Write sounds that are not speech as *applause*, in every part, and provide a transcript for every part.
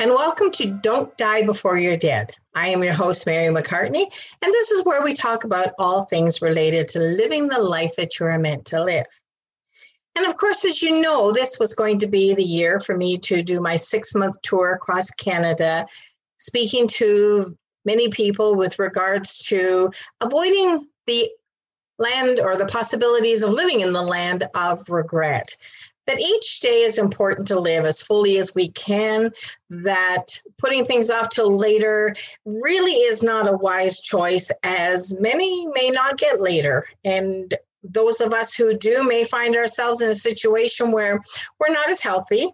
and welcome to Don't Die Before You're Dead. I am your host, Mary McCartney, and this is where we talk about all things related to living the life that you are meant to live. And of course, as you know, this was going to be the year for me to do my six month tour across Canada, speaking to many people with regards to avoiding the land or the possibilities of living in the land of regret that each day is important to live as fully as we can, that putting things off till later really is not a wise choice, as many may not get later. And those of us who do may find ourselves in a situation where we're not as healthy,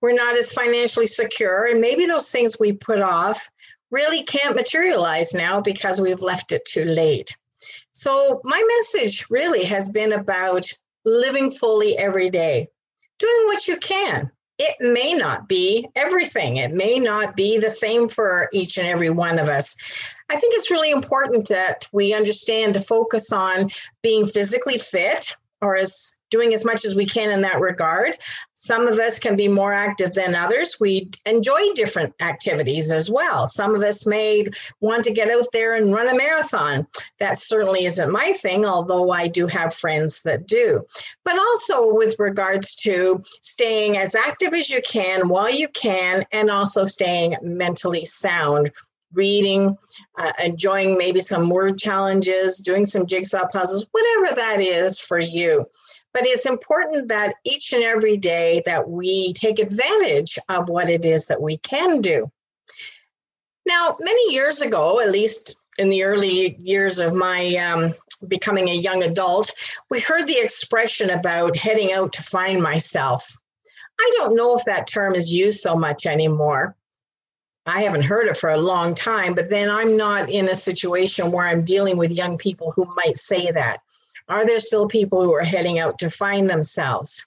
we're not as financially secure, and maybe those things we put off really can't materialize now because we've left it too late. So, my message really has been about living fully every day doing what you can. It may not be everything, it may not be the same for each and every one of us. I think it's really important that we understand to focus on being physically fit or as doing as much as we can in that regard. Some of us can be more active than others. We enjoy different activities as well. Some of us may want to get out there and run a marathon. That certainly isn't my thing, although I do have friends that do. But also with regards to staying as active as you can while you can, and also staying mentally sound reading, uh, enjoying maybe some word challenges, doing some jigsaw puzzles, whatever that is for you. But it's important that each and every day that we take advantage of what it is that we can do. Now, many years ago, at least in the early years of my um, becoming a young adult, we heard the expression about heading out to find myself. I don't know if that term is used so much anymore. I haven't heard it for a long time, but then I'm not in a situation where I'm dealing with young people who might say that. Are there still people who are heading out to find themselves?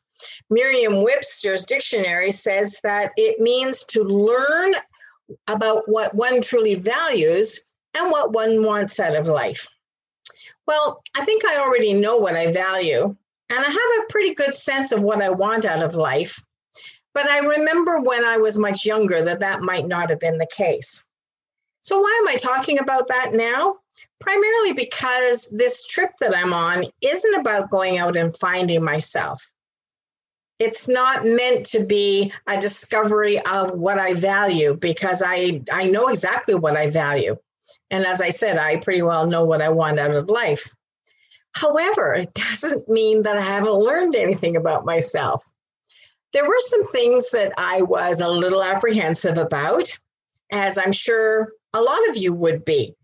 Merriam Webster's dictionary says that it means to learn about what one truly values and what one wants out of life. Well, I think I already know what I value, and I have a pretty good sense of what I want out of life. But I remember when I was much younger that that might not have been the case. So, why am I talking about that now? Primarily because this trip that I'm on isn't about going out and finding myself. It's not meant to be a discovery of what I value because I, I know exactly what I value. And as I said, I pretty well know what I want out of life. However, it doesn't mean that I haven't learned anything about myself there were some things that I was a little apprehensive about, as I'm sure a lot of you would be.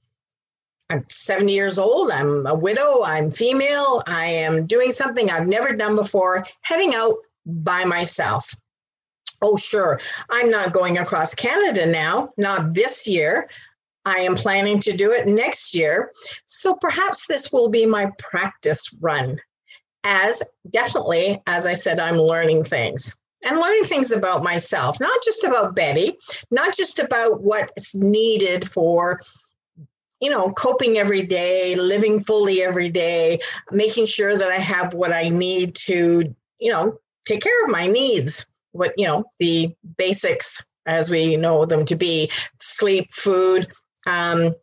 I'm 70 years old. I'm a widow. I'm female. I am doing something I've never done before, heading out by myself. Oh, sure. I'm not going across Canada now, not this year. I am planning to do it next year. So perhaps this will be my practice run as definitely, as I said, I'm learning things and learning things about myself, not just about Betty, not just about what's needed for you know, coping every day, living fully every day, making sure that I have what I need to, you know, take care of my needs, what, you know, the basics as we know them to be sleep, food, um,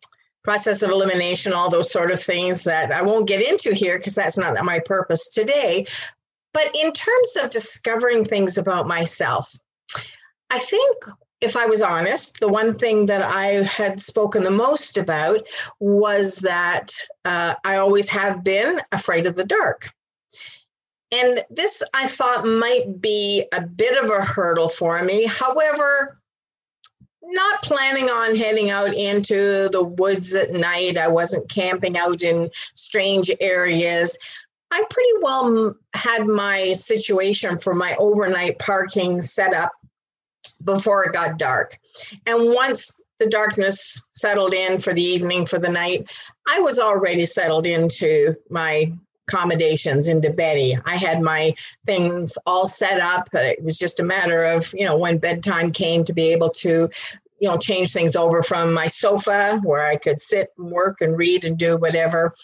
process of elimination, all those sort of things that I won't get into here because that's not my purpose today. But in terms of discovering things about myself, I think if I was honest, the one thing that I had spoken the most about was that uh, I always have been afraid of the dark. And this I thought might be a bit of a hurdle for me. However, not planning on heading out into the woods at night. I wasn't camping out in strange areas. I pretty well had my situation for my overnight parking set up before it got dark. And once the darkness settled in for the evening, for the night, I was already settled into my accommodations into Betty. I had my things all set up. Uh, it was just a matter of, you know, when bedtime came to be able to, you know, change things over from my sofa where I could sit and work and read and do whatever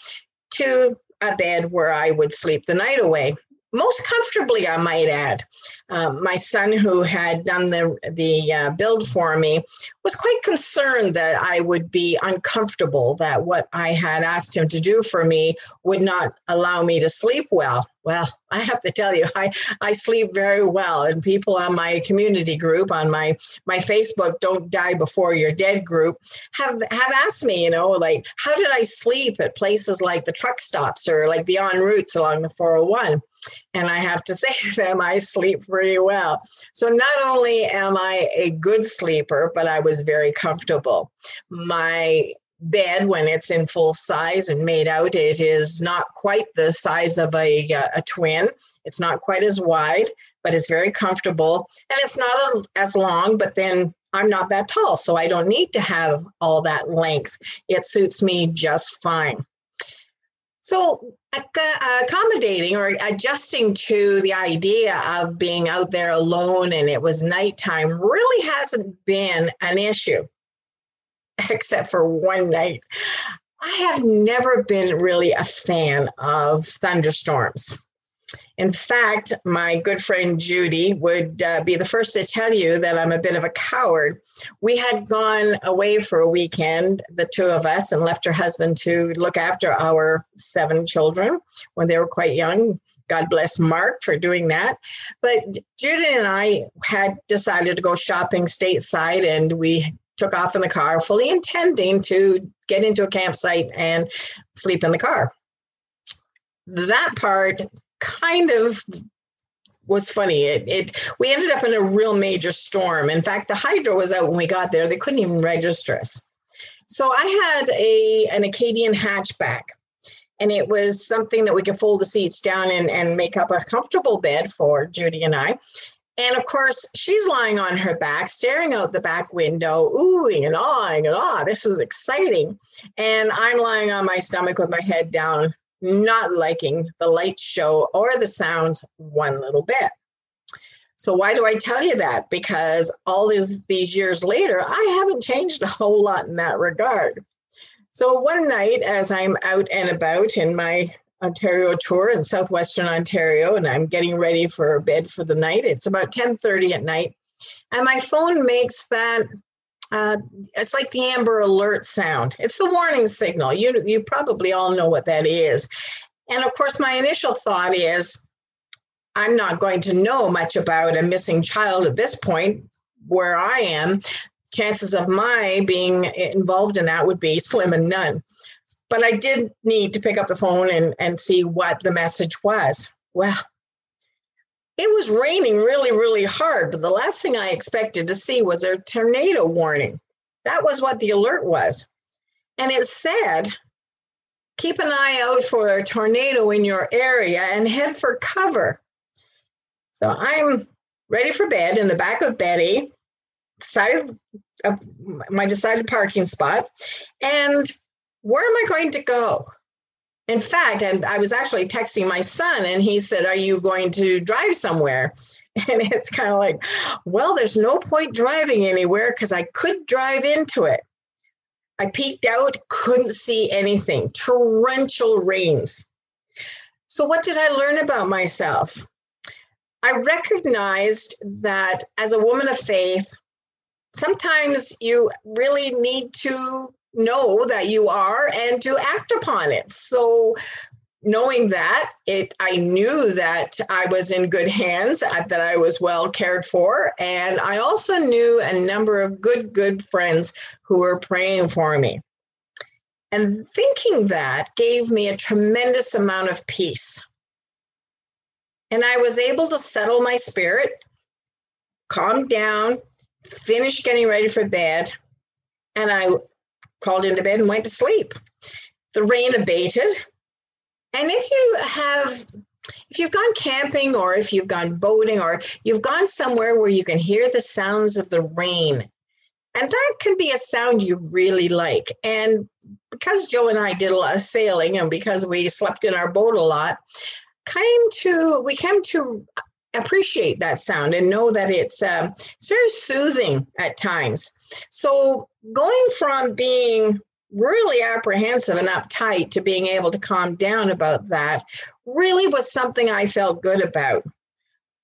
to a bed where I would sleep the night away. Most comfortably, I might add. Um, my son, who had done the the uh, build for me, was quite concerned that I would be uncomfortable. That what I had asked him to do for me would not allow me to sleep well. Well, I have to tell you, *laughs* I, I sleep very well. And people on my community group, on my my Facebook "Don't Die Before You're Dead" group, have have asked me, you know, like how did I sleep at places like the truck stops or like the ONroutes along the 401? And I have to *laughs* say to them, I sleep pretty well. So not only am I a good sleeper, but I was very comfortable. My bed when it's in full size and made out it is not quite the size of a, uh, a twin it's not quite as wide but it's very comfortable and it's not as long but then i'm not that tall so i don't need to have all that length it suits me just fine so accommodating or adjusting to the idea of being out there alone and it was nighttime really hasn't been an issue *laughs* except for one night. I have never been really a fan of thunderstorms. In fact, my good friend Judy would uh, be the first to tell you that I'm a bit of a coward. We had gone away for a weekend, the two of us, and left her husband to look after our seven children when they were quite young. God bless Mark for doing that. But Judy and I had decided to go shopping stateside, and we took off in the car, fully intending to get into a campsite and sleep in the car. That part kind of was funny. It, it we ended up in a real major storm. In fact, the hydro was out when we got there. They couldn't even register us. So I had a an Acadian hatchback, and it was something that we could fold the seats down and, and make up a comfortable bed for Judy and I. And of course, she's lying on her back, staring out the back window, oohing and awing and ah, this is exciting. And I'm lying on my stomach with my head down, not liking the light show or the sounds one little bit. So why do I tell you that? Because all these these years later, I haven't changed a whole lot in that regard. So one night, as I'm out and about in my Ontario tour in southwestern Ontario, and I'm getting ready for bed for the night. It's about 10:30 at night, and my phone makes that. Uh, it's like the Amber Alert sound. It's the warning signal. You you probably all know what that is, and of course, my initial thought is, I'm not going to know much about a missing child at this point. Where I am, chances of my being involved in that would be slim and none. But I did need to pick up the phone and, and see what the message was. Well, it was raining really, really hard, but the last thing I expected to see was a tornado warning. That was what the alert was. And it said, keep an eye out for a tornado in your area and head for cover. So I'm ready for bed in the back of Betty, side of my decided parking spot. And where am I going to go? In fact, and I was actually texting my son, and he said, Are you going to drive somewhere? *laughs* And it's kind of like, Well, there's no point driving anywhere because I could drive into it. I peeked out, couldn't see anything, torrential rains. So, what did I learn about myself? I recognized that as a woman of faith, sometimes you really need to know that you are and to act upon it. So knowing that it i knew that i was in good hands uh, that i was well cared for and i also knew a number of good good friends who were praying for me and thinking that gave me a tremendous amount of peace and i was able to settle my spirit calm down finish getting ready for bed and i crawled into bed and went to sleep. The rain abated. And if you have if you've gone camping or if you've gone boating or you've gone somewhere where you can hear the sounds of the rain, and that can be a sound you really like. And because Joe and I did a lot of sailing and because we slept in our boat a lot, came to we came to appreciate that sound and know that it's uh, it's very soothing at times. So going from being really apprehensive and uptight to being able to calm down about that really was something I felt good about.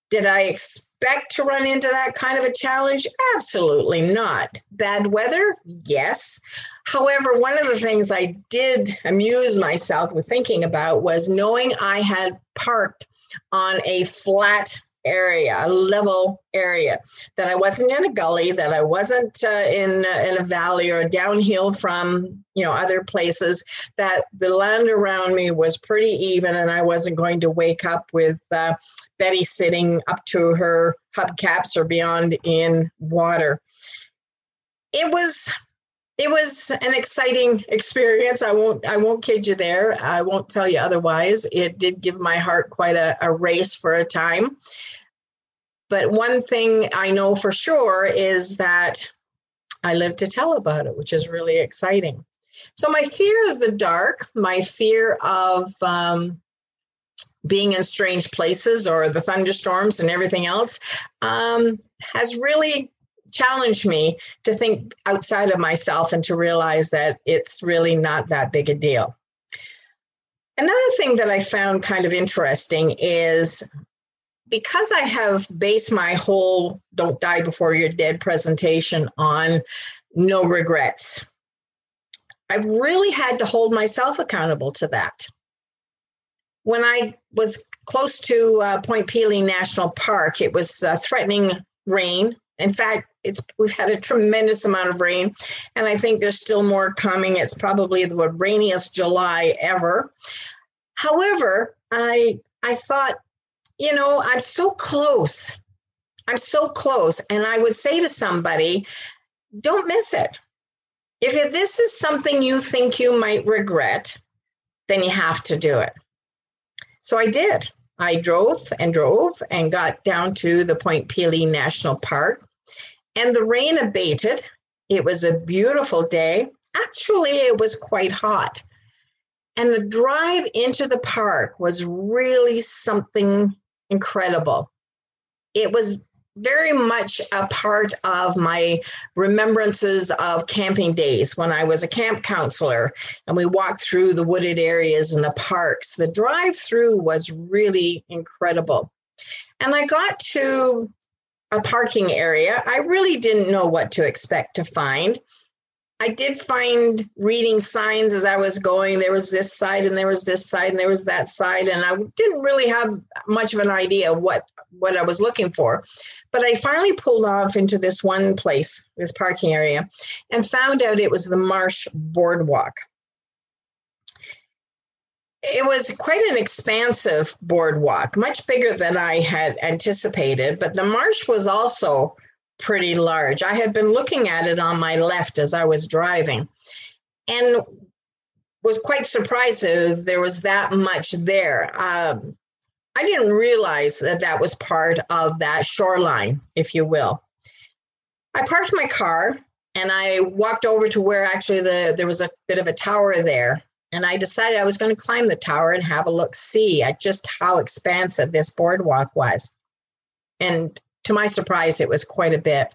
Did I expect to run into that kind of a challenge? Absolutely not. Bad weather? Yes. However, one of the things I did amuse myself with thinking about was knowing I had parked on a flat area, a level area, that I wasn't in a gully, that I wasn't uh, in uh, in a valley or downhill from you know other places. That the land around me was pretty even, and I wasn't going to wake up with uh, Betty sitting up to her hubcaps or beyond in water. It was it was an exciting experience. I won't I won't kid you there. I won't tell you otherwise. It did give my heart quite a, a race for a time. But one thing I know for sure is that I live to tell about it, which is really exciting. So my fear of the dark, my fear of um, being in strange places or the thunderstorms and everything else um, has really challenged me to think outside of myself and to realize that it's really not that big a deal. Another thing that I found kind of interesting is because I have based my whole Don't Die Before You're Dead presentation on no regrets, I've really had to hold myself accountable to that. When I was close to uh, Point Pelee National Park, it was uh, threatening rain in fact, it's we've had a tremendous amount of rain, and I think there's still more coming. It's probably the rainiest July ever. However, I I thought, you know, I'm so close. I'm so close, and I would say to somebody, don't miss it. If this is something you think you might regret, then you have to do it. So I did. I drove and drove and got down to the Point Pelee National Park. And the rain abated. It was a beautiful day. Actually, it was quite hot. And the drive into the park was really something incredible. It was very much a part of my remembrances of camping days when I was a camp counselor and we walked through the wooded areas and the parks. The drive through was really incredible. And I got to a parking area. I really didn't know what to expect to find. I did find reading signs as I was going. There was this side and there was this side and there was that side. And I didn't really have much of an idea what, what I was looking for. But I finally pulled off into this one place, this parking area, and found out it was the Marsh Boardwalk it was quite an expansive boardwalk, much bigger than I had anticipated, but the marsh was also pretty large. I had been looking at it on my left as I was driving and was quite surprised there was that much there. Um, I didn't realize that that was part of that shoreline, if you will. I parked my car and I walked over to where actually the there was a bit of a tower there and I decided I was going to climb the tower and have a look see at just how expansive this boardwalk was. And to my surprise, it was quite a bit.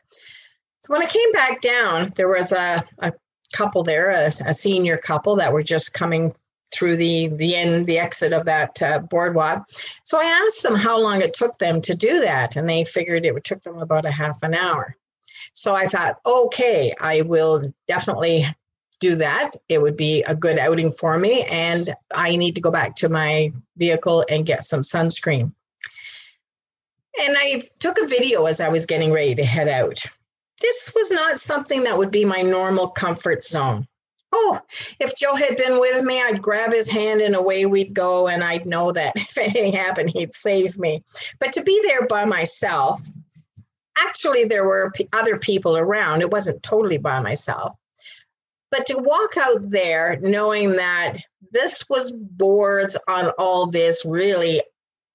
So when I came back down, there was a, a couple there, a, a senior couple that were just coming through the the end, the exit of that uh, boardwalk. So I asked them how long it took them to do that, and they figured it would took them about a half an hour. So I thought, okay, I will definitely do that. It would be a good outing for me. And I need to go back to my vehicle and get some sunscreen. And I took a video as I was getting ready to head out. This was not something that would be my normal comfort zone. Oh, if Joe had been with me, I'd grab his hand and away we'd go, and I'd know that *laughs* if anything happened, he'd save me. But to be there by myself, actually, there were other people around. It wasn't totally by myself. But to walk out there knowing that this was boards on all this really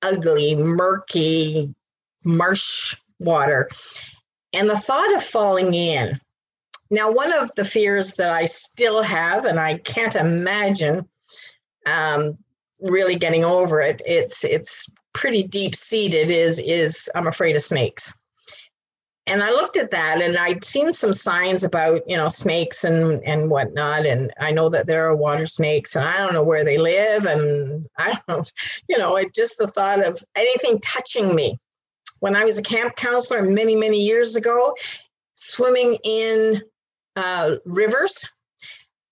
ugly, murky marsh water, and the thought of falling in. Now, one of the fears that I still have, and I can't imagine um, really getting over it, it's it's pretty deep seated. Is is I'm afraid of snakes. And I looked at that and I'd seen some signs about, you know, snakes and, and whatnot. And I know that there are water snakes and I don't know where they live. And I *laughs* don't, you know, it just the thought of anything touching me. When I was a camp counselor many, many years ago, swimming in uh, rivers,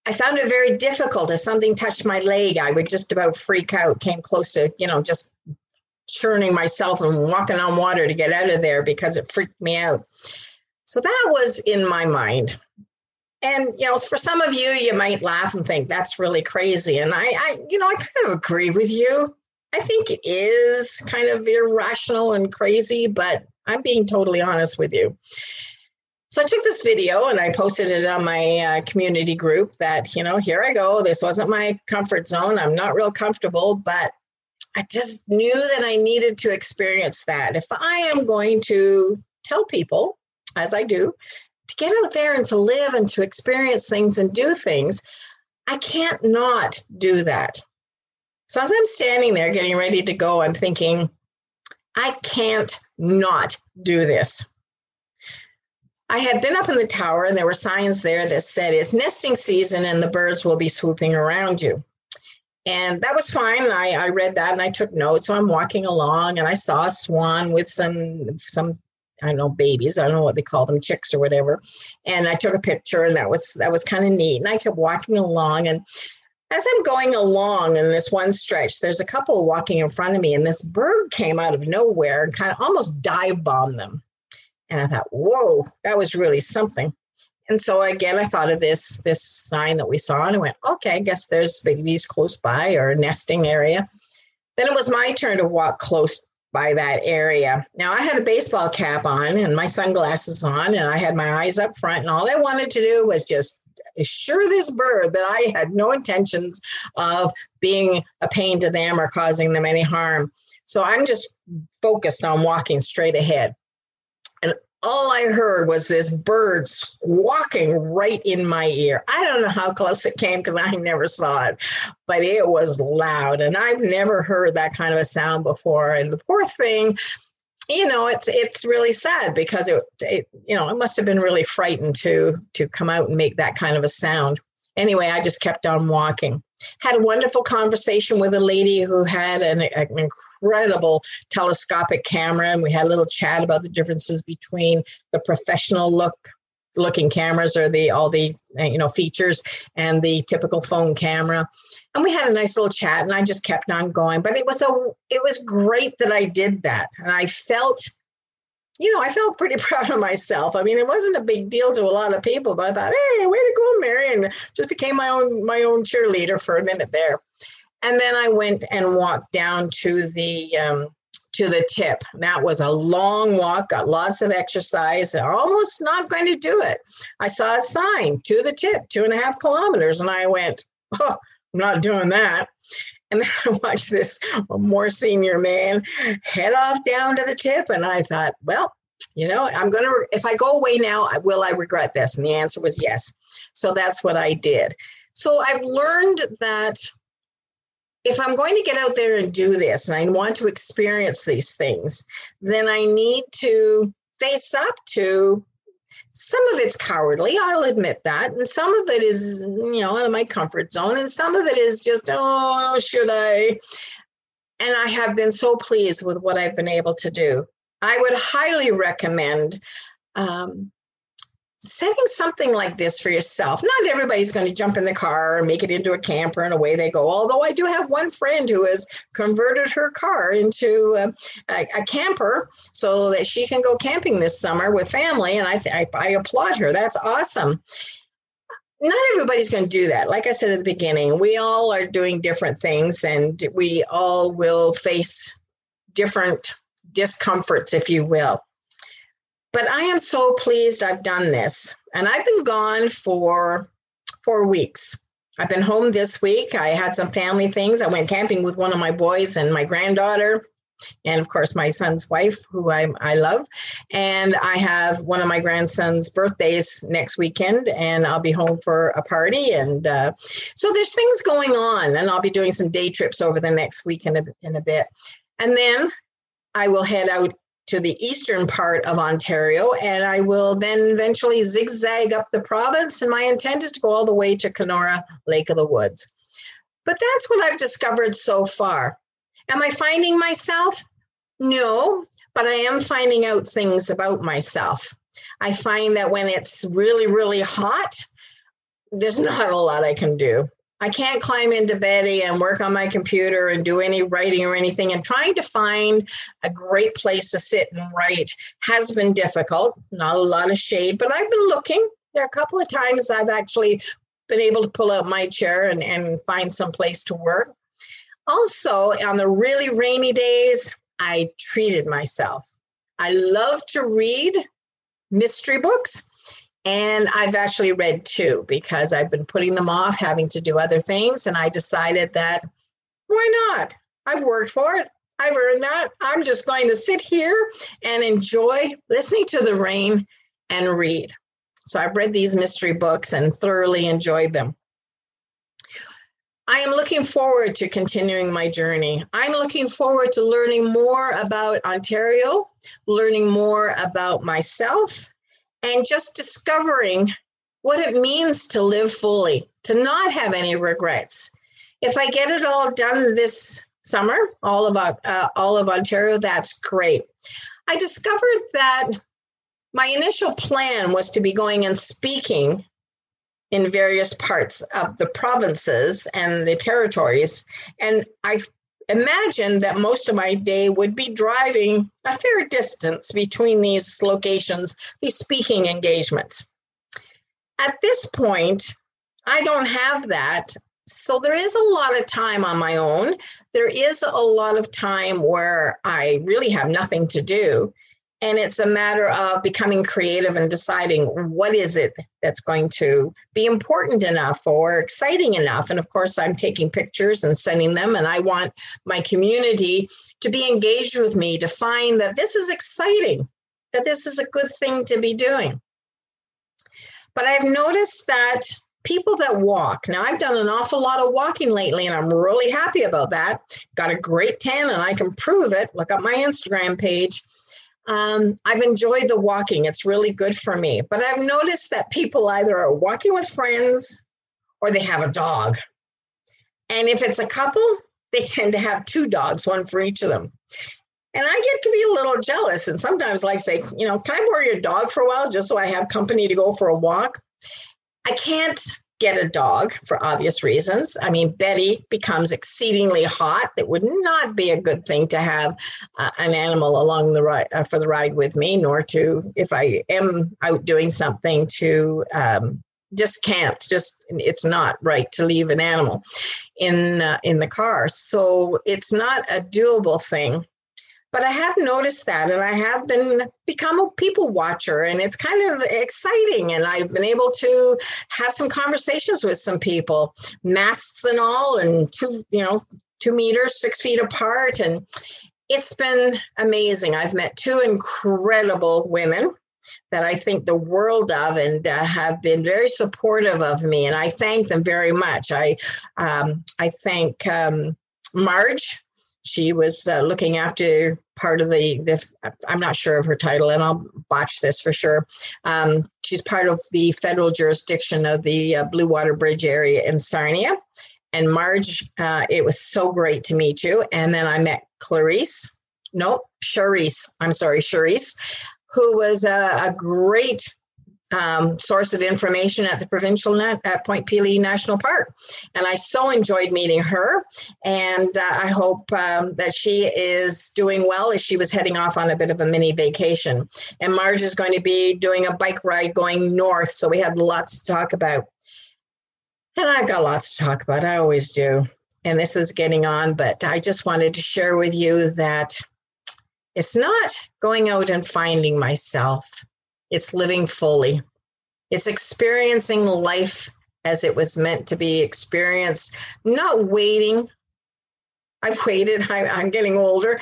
I found it very difficult. If something touched my leg, I would just about freak out, came close to, you know, just churning myself and walking on water to get out of there because it freaked me out. So that was in my mind. And you know, for some of you, you might laugh and think that's really crazy. And I, I, you know, I kind of agree with you. I think it is kind of irrational and crazy, but I'm being totally honest with you. So I took this video and I posted it on my uh, community group that, you know, here I go. This wasn't my comfort zone. I'm not real comfortable, but I just knew that I needed to experience that. If I am going to tell people, as I do, to get out there and to live and to experience things and do things, I can't not do that. So as I'm standing there getting ready to go, I'm thinking, I can't not do this. I had been up in the tower and there were signs there that said it's nesting season and the birds will be swooping around you. And that was fine. I, I read that and I took notes. So I'm walking along and I saw a swan with some some I don't know babies. I don't know what they call them, chicks or whatever. And I took a picture and that was that was kind of neat. And I kept walking along and as I'm going along in this one stretch, there's a couple walking in front of me, and this bird came out of nowhere and kind of almost dive bombed them. And I thought, whoa, that was really something. And so again, I thought of this this sign that we saw, and I went, okay, I guess there's babies close by or nesting area. Then it was my turn to walk close by that area. Now I had a baseball cap on and my sunglasses on, and I had my eyes up front, and all I wanted to do was just assure this bird that I had no intentions of being a pain to them or causing them any harm. So I'm just focused on walking straight ahead all I heard was this bird squawking right in my ear. I don't know how close it came because I never saw it, but it was loud. And I've never heard that kind of a sound before. And the poor thing, you know, it's it's really sad because it, it you know, it must have been really frightened to to come out and make that kind of a sound. Anyway, I just kept on walking had a wonderful conversation with a lady who had an, an, incredible telescopic camera and we had a little chat about the differences between the professional look looking cameras or the all the uh, you know features and the typical phone camera and we had a nice little chat and i just kept on going but it was a it was great that i did that and i felt you know, I felt pretty *laughs* proud of myself. I mean, it wasn't a big deal to a lot of people, but I thought, hey, way to go, Mary, and just became my own my own cheerleader for a minute there. And then I went and walked down to the um, to the tip. That was a long walk, got lots of exercise, almost not going to do it. I saw a sign to the tip, two and a half kilometers, and I went, oh, I'm not doing that. And *laughs* then I watched this more senior man head off down to the tip. And I thought, well, you know, I'm going to, if I go away now, will I regret this? And the answer was yes. So that's what I did. So I've learned that if I'm going to get out there and do this and I want to experience these things, then I need to face up to some of it's cowardly i'll admit that and some of it is you know out of my comfort zone and some of it is just oh should i? And i have been so pleased with what i've been able to do. I would highly recommend um, setting something like this for yourself. Not everybody's going to jump in the car and make it into a camper and away they go. Although I do have one friend who has converted her car into a, a, a camper so that she can go camping this summer with family. And I, th- I, I applaud her. That's awesome. Not everybody's going to do that. Like I said at the beginning, we all are doing different things and we all will face different discomforts, if you will. But I am so pleased I've done this. And I've been gone for four weeks. I've been home this week. I had some family things. I went camping with one of my boys and my granddaughter, and of course, my son's wife, who I, I love. And I have one of my grandson's birthdays next weekend, and I'll be home for a party. And uh, so there's things going on, and I'll be doing some day trips over the next week in a, in a bit. And then I will head out to the eastern part of Ontario, and I will then eventually zigzag up the province. And my intent is to go all the way to Kenora, Lake of the Woods. But that's what I've discovered so far. Am I finding myself? No, but I am finding out things about myself. I find that when it's really, really hot, there's *laughs* not a lot I can do. I can't climb into bed and work on my computer and do any writing or anything. And trying to find a great place to sit and write has been difficult. Not a lot of shade, but I've been looking. There are a couple of times I've actually been able to pull out my chair and, and find some place to work. Also, on the really rainy days, I treated myself. I love to read mystery books. And I've actually read two because I've been putting them off, having to do other things. And I decided that why not? I've worked for it. I've earned that. I'm just going to sit here and enjoy listening to the rain and read. So I've read these mystery books and thoroughly enjoyed them. I am looking forward to continuing my journey. I'm looking forward to learning more about Ontario, learning more about myself, and just discovering what it means to live fully, to not have any regrets. If I get it all done this summer, all about uh, all of Ontario, that's great. I discovered that my initial plan was to be going and speaking in various parts of the provinces and the territories. And I imagined that most of my day would be driving a fair distance between these locations, these speaking engagements. At this point, I don't have that. So there is a lot of time on my own. There is a lot of time where I really have nothing to do. And it's a matter of becoming creative and deciding what is it that's going to be important enough or exciting enough. And of course, I'm taking pictures and sending them. And I want my community to be engaged with me to find that this is exciting, that this is a good thing to be doing. But I've noticed that people that walk, now I've done an awful lot of walking lately, and I'm really happy about that. Got a great tan, and I can prove it. Look up my Instagram page um, I've enjoyed the walking. It's really good for me. But I've noticed that people either are walking with friends or they have a dog. And if it's a couple, they *laughs* tend to have two dogs, one for each of them. And I get to be a little jealous and sometimes like say, you know, can I borrow your dog for a while just so I have company to go for a walk? I can't get a dog for obvious reasons. I mean, Betty becomes exceedingly hot. It would not be a good thing to have uh, an animal along the ride uh, for the ride with me, nor to if I am out doing something to um, just can't. Just it's not right to leave an animal in uh, in the car. So it's not a doable thing but I have noticed that and I have been become a people watcher and it's kind of exciting and I've been able to have some conversations with some people, masks and all and two, you know, two meters, six feet apart. And it's been amazing. I've met two incredible women that I think the world of and uh, have been very supportive of me. And I thank them very much. I, um, I thank um, Marge she was uh, looking after part of the, i'm not sure of her title and i'll botch this for sure um, she's part of the federal jurisdiction of the uh, blue water bridge area in sarnia and marge uh, it was so great to meet you and then i met clarice nope Charisse. i'm sorry Charisse, who was a, a great um, source of information at the provincial net at Point Pelee National Park. And I so enjoyed meeting her. And uh, I hope um, that she is doing well as she was heading off on a bit of a mini vacation. And Marge is going to be doing a bike ride going north. So we had lots to talk about. And I've got lots to talk about. I always do. And this is getting on, but I just wanted to share with you that it's not going out and finding myself it's living fully. It's experiencing life as it was meant to be experienced, not waiting. I've waited, *laughs* I, am getting older.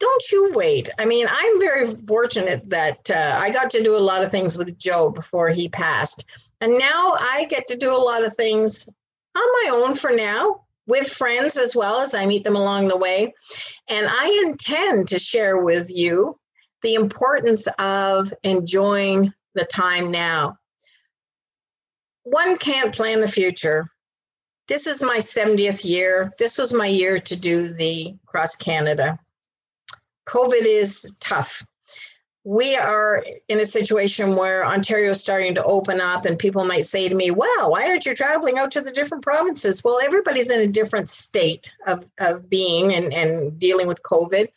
Don't you wait. I mean, I'm very fortunate that uh, I got to do a lot of things with Joe before he passed. And now I get to do a lot of things on my own for now with friends as well as I meet them along the way. And I intend to share with you the importance of enjoying the time now. One can't plan the future. This is my 70th year. This was my year to do the Cross Canada. COVID is tough. We are in a situation where Ontario is starting to open up, and people might say to me, Wow, why aren't you traveling out to the different provinces? Well, everybody's in a different state of, of being and, and dealing with COVID.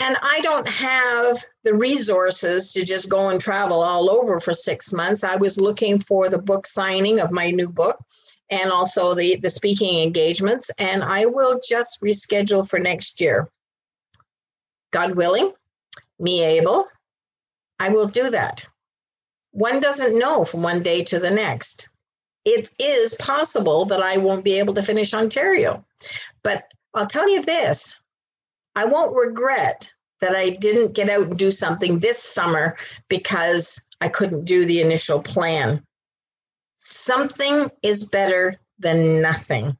And I don't have the resources to just go and travel all over for six months. I was looking for the book signing of my new book and also the, the speaking engagements, and I will just reschedule for next year. God willing, me able, I will do that. One doesn't know from one day to the next. It is possible that I won't be able to finish Ontario. But I'll tell you this I won't regret that I didn't get out and do something this summer because I couldn't do the initial plan. Something is better than nothing.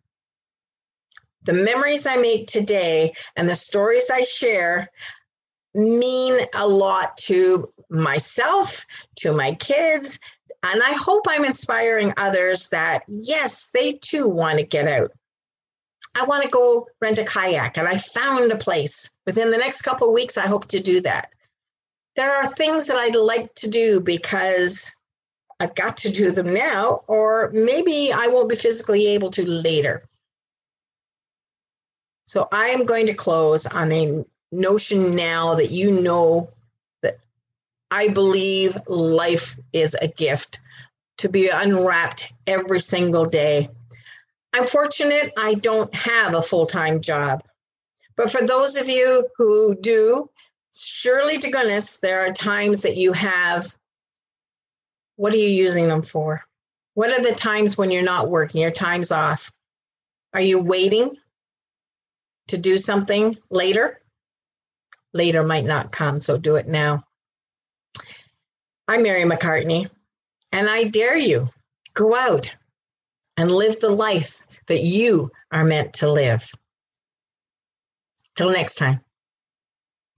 The memories I make today and the stories I share mean a lot to myself, to my kids, and I hope I'm inspiring others that, yes, they too want to get out. I want to go rent a kayak, and I found a place. Within the next couple of weeks, I hope to do that. There are things that I'd like to do because I've got to do them now, or maybe I won't be physically able to later. So I am going to close on a notion now that you know that I believe life is a gift to be unwrapped every single day. I'm fortunate I don't have a full time job. But for those of you who do, surely to goodness, there are times that you have. What are you using them for? What are the times when you're not working? Your time's off. Are you waiting to do something later? Later might not come, so do it now. I'm Mary McCartney, and I dare you go out and live the life that you are meant to live. Till next time.